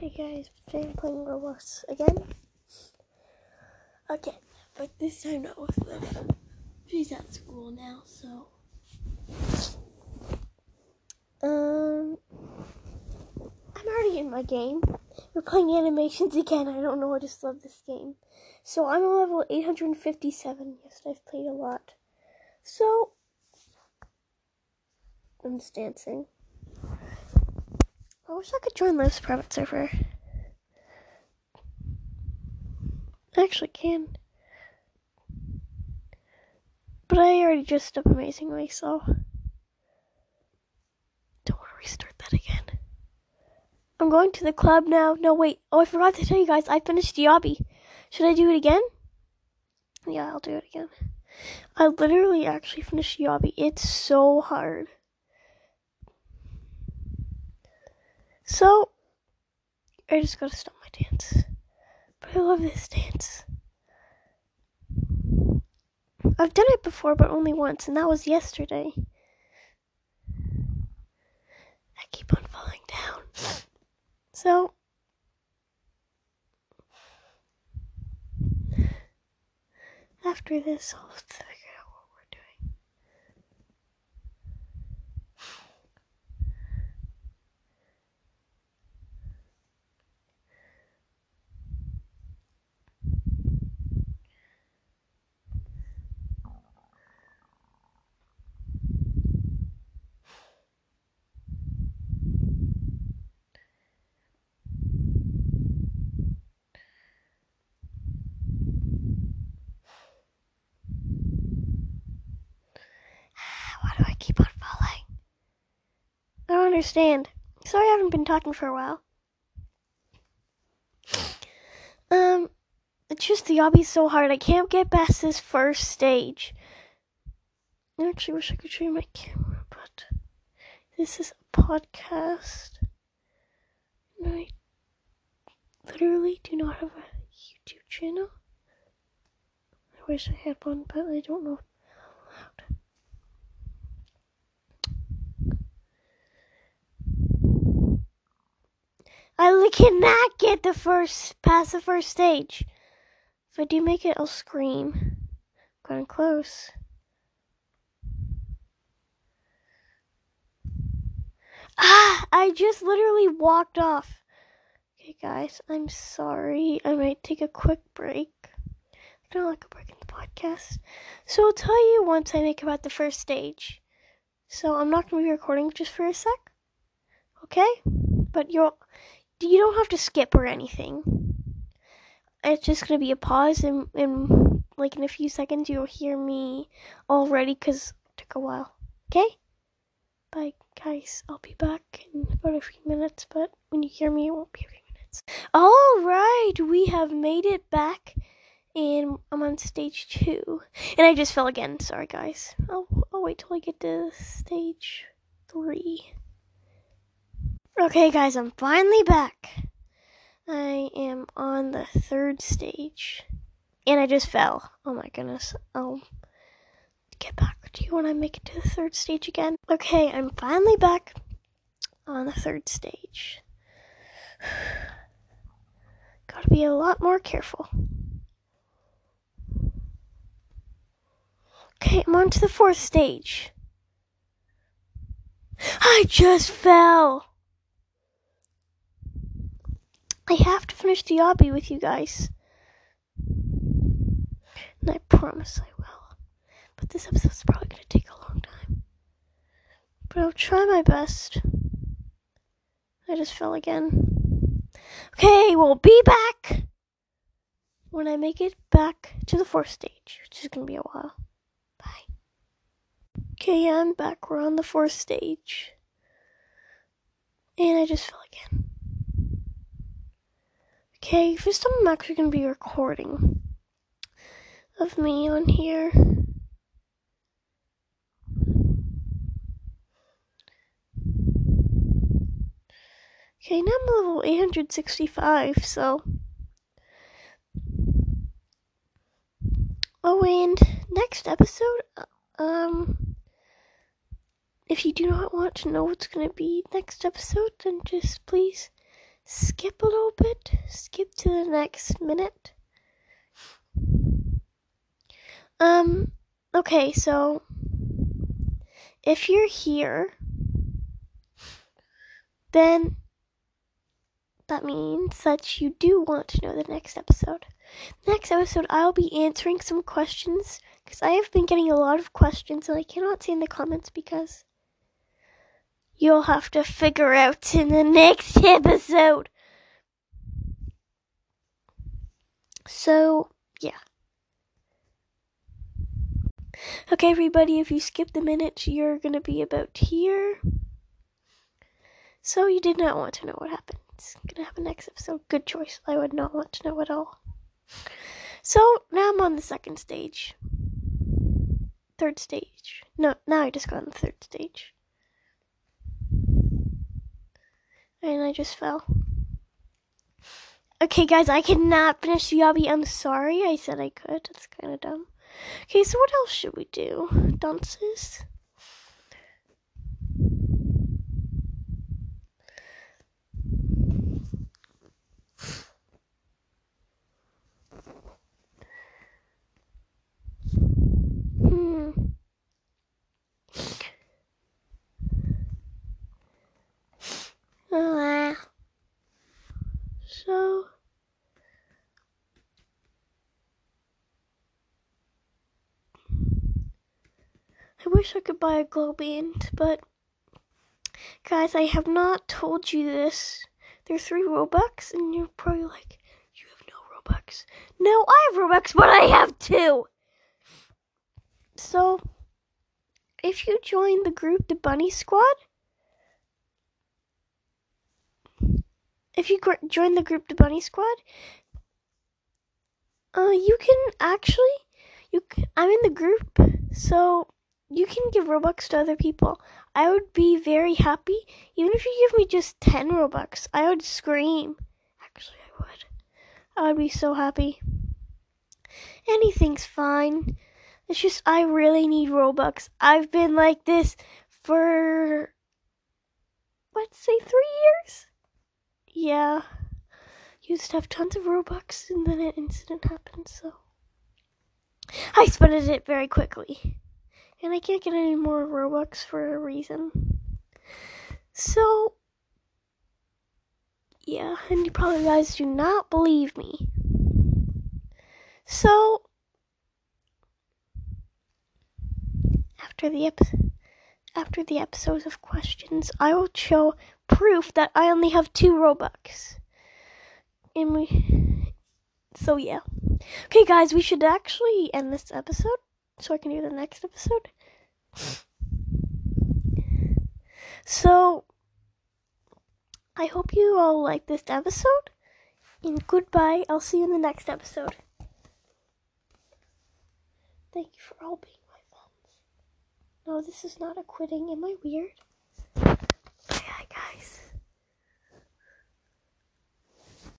Hey guys, I'm playing Roblox again. Again, but this time not with Liv. She's at school now, so. Um, I'm already in my game. We're playing animations again. I don't know. I just love this game. So I'm on level 857. Yes, I've played a lot. So I'm just dancing. I wish I could join Liv's private server. I actually can. But I already dressed up amazingly, so. Don't want to restart that again. I'm going to the club now. No, wait. Oh, I forgot to tell you guys. I finished obby. Should I do it again? Yeah, I'll do it again. I literally actually finished obby. It's so hard. So, I just gotta stop my dance. But I love this dance. I've done it before, but only once, and that was yesterday. I keep on falling down. So, after this, I'll keep on falling? I don't understand. Sorry I haven't been talking for a while. Um, it's just the obby's so hard. I can't get past this first stage. I actually wish I could show you my camera, but this is a podcast. And I literally do not have a YouTube channel. I wish I had one, but I don't know I cannot get the first past the first stage. If I do make it, I'll scream. Going close. Ah! I just literally walked off. Okay, guys, I'm sorry. I might take a quick break. I don't like a break in the podcast. So I'll tell you once I make about the first stage. So I'm not going to be recording just for a sec. Okay? But you'll you don't have to skip or anything. It's just gonna be a pause, and in like in a few seconds you'll hear me already because it took a while. Okay? Bye, guys. I'll be back in about a few minutes, but when you hear me, it won't be a few minutes. All right, we have made it back, and I'm on stage two, and I just fell again. Sorry, guys. I'll I'll wait till I get to stage three. Okay, guys, I'm finally back. I am on the third stage. And I just fell. Oh my goodness. I'll get back to you when I make it to the third stage again. Okay, I'm finally back on the third stage. Gotta be a lot more careful. Okay, I'm on to the fourth stage. I just fell. I have to finish the obby with you guys. And I promise I will. But this episode's probably going to take a long time. But I'll try my best. I just fell again. Okay, we'll be back when I make it back to the fourth stage, which is going to be a while. Bye. Okay, I'm back. We're on the fourth stage. And I just fell again. Okay, first I'm actually going to be recording of me on here. Okay, now I'm level 865, so. Oh, and next episode, um, if you do not want to know what's going to be next episode, then just please skip a little bit, skip to the next minute. Um, okay, so if you're here, then that means that you do want to know the next episode. Next episode, I'll be answering some questions because I have been getting a lot of questions and I cannot see in the comments because you'll have to figure out in the next episode. So, yeah. Okay, everybody, if you skip the minutes, you're going to be about here. So, you did not want to know what happened. It's going to happen next episode. Good choice. I would not want to know at all. So, now I'm on the second stage. Third stage. No, now I just got on the third stage. And I just fell. Okay, guys, I cannot finish the obby. I'm sorry. I said I could. That's kind of dumb. Okay, so what else should we do? Dances? Hmm. Uh, so I wish I could buy a glow band, but guys, I have not told you this. There are three Robux, and you're probably like, you have no Robux. No, I have Robux, but I have two. So, if you join the group, the Bunny Squad, if you join the group, the Bunny Squad, uh, you can actually, you, I'm in the group, so you can give Robux to other people. I would be very happy, even if you give me just 10 Robux. I would scream. Actually, I would. I would be so happy. Anything's fine. It's just I really need Robux. I've been like this for let's say three years. Yeah. Used to have tons of Robux and then an incident happened, so I spent it very quickly. And I can't get any more Robux for a reason. So yeah, and you probably guys do not believe me. So after the ep- after the episodes of questions, I will show proof that I only have two Robux. And we so yeah. Okay guys, we should actually end this episode so I can do the next episode. So, I hope you all liked this episode. And goodbye. I'll see you in the next episode. Thank you for all being my friends. No, this is not a quitting. Am I weird? Bye, guys.